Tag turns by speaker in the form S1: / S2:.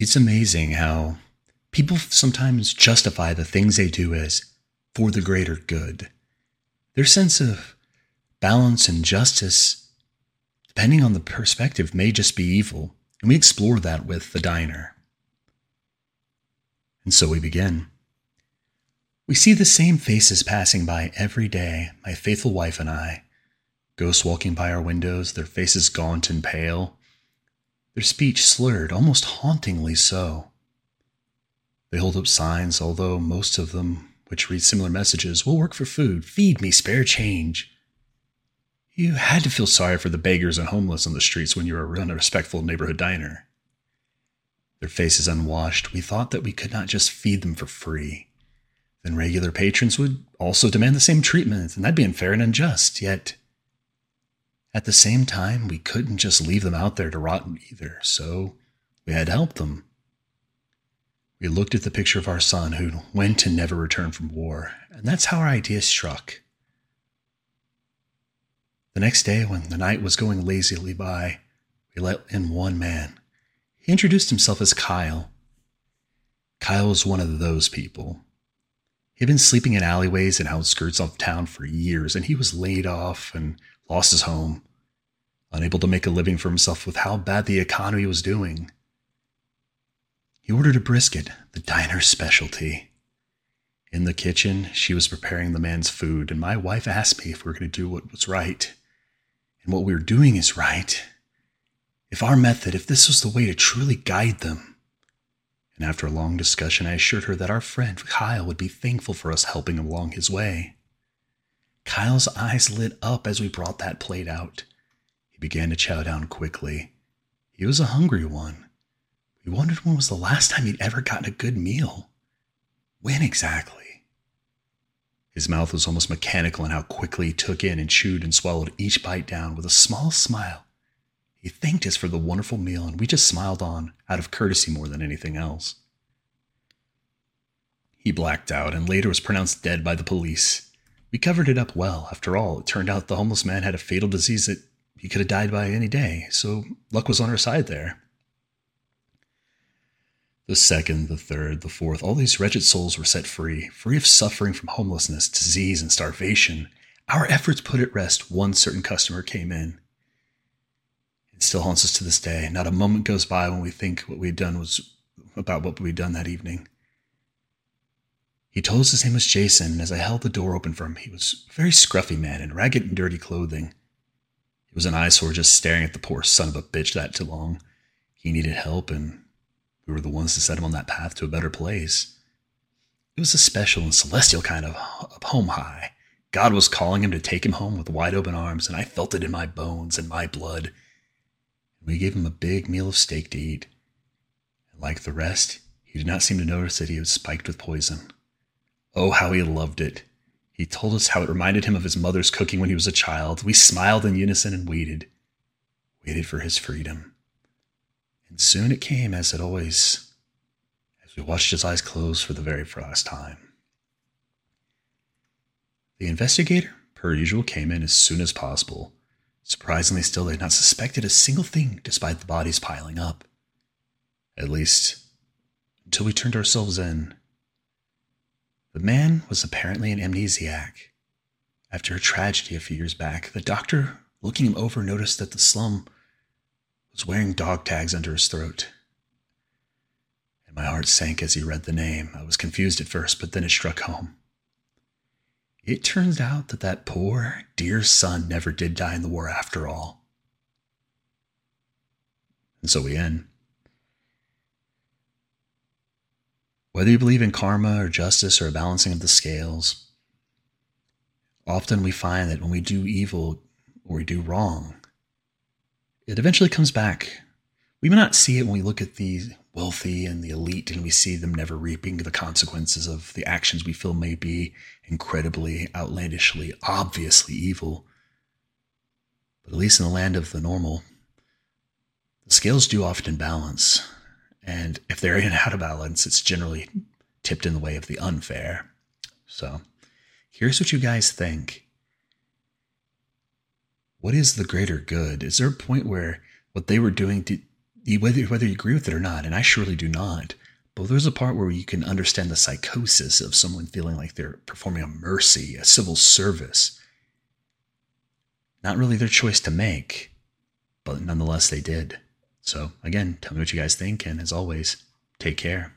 S1: It's amazing how people sometimes justify the things they do as for the greater good. Their sense of balance and justice, depending on the perspective, may just be evil. And we explore that with the diner. And so we begin. We see the same faces passing by every day, my faithful wife and I. Ghosts walking by our windows, their faces gaunt and pale, their speech slurred, almost hauntingly so. They hold up signs, although most of them, which read similar messages, will work for food, feed me, spare change. You had to feel sorry for the beggars and homeless on the streets when you were in a respectful neighborhood diner. Their faces unwashed, we thought that we could not just feed them for free. Then regular patrons would also demand the same treatment, and that'd be unfair and unjust. Yet, at the same time, we couldn't just leave them out there to rot either, so we had to help them. We looked at the picture of our son who went and never returned from war, and that's how our idea struck. The next day, when the night was going lazily by, we let in one man. He introduced himself as Kyle. Kyle was one of those people. He'd been sleeping in alleyways and outskirts of town for years, and he was laid off and lost his home, unable to make a living for himself with how bad the economy was doing. He ordered a brisket, the diner's specialty. In the kitchen, she was preparing the man's food, and my wife asked me if we were going to do what was right. And what we were doing is right. If our method, if this was the way to truly guide them. And after a long discussion, I assured her that our friend Kyle would be thankful for us helping him along his way. Kyle's eyes lit up as we brought that plate out. Began to chow down quickly. He was a hungry one. We wondered when was the last time he'd ever gotten a good meal. When exactly? His mouth was almost mechanical in how quickly he took in and chewed and swallowed each bite down with a small smile. He thanked us for the wonderful meal, and we just smiled on out of courtesy more than anything else. He blacked out and later was pronounced dead by the police. We covered it up well. After all, it turned out the homeless man had a fatal disease that he could have died by any day, so luck was on our side there. The second, the third, the fourth, all these wretched souls were set free, free of suffering from homelessness, disease, and starvation. Our efforts put at rest one certain customer came in. It still haunts us to this day. Not a moment goes by when we think what we had done was about what we had done that evening. He told us his name was Jason, and as I held the door open for him, he was a very scruffy man in ragged and dirty clothing. He was an eyesore just staring at the poor son of a bitch that too long. He needed help, and we were the ones to set him on that path to a better place. It was a special and celestial kind of home high. God was calling him to take him home with wide open arms, and I felt it in my bones and my blood. We gave him a big meal of steak to eat. And like the rest, he did not seem to notice that he was spiked with poison. Oh, how he loved it. He told us how it reminded him of his mother's cooking when he was a child. We smiled in unison and waited, waited for his freedom. And soon it came, as it always, as we watched his eyes close for the very first time. The investigator, per usual, came in as soon as possible. Surprisingly, still, they had not suspected a single thing despite the bodies piling up. At least, until we turned ourselves in the man was apparently an amnesiac. After a tragedy a few years back, the doctor, looking him over, noticed that the slum was wearing dog tags under his throat. And my heart sank as he read the name. I was confused at first, but then it struck home. It turns out that that poor, dear son never did die in the war after all. And so we end. Whether you believe in karma or justice or a balancing of the scales, often we find that when we do evil or we do wrong, it eventually comes back. We may not see it when we look at the wealthy and the elite and we see them never reaping the consequences of the actions we feel may be incredibly, outlandishly, obviously evil. But at least in the land of the normal, the scales do often balance. And if they're in out of balance, it's generally tipped in the way of the unfair. So here's what you guys think. What is the greater good? Is there a point where what they were doing, whether whether you agree with it or not, and I surely do not. But there's a part where you can understand the psychosis of someone feeling like they're performing a mercy, a civil service. Not really their choice to make, but nonetheless they did. So, again, tell me what you guys think, and as always, take care.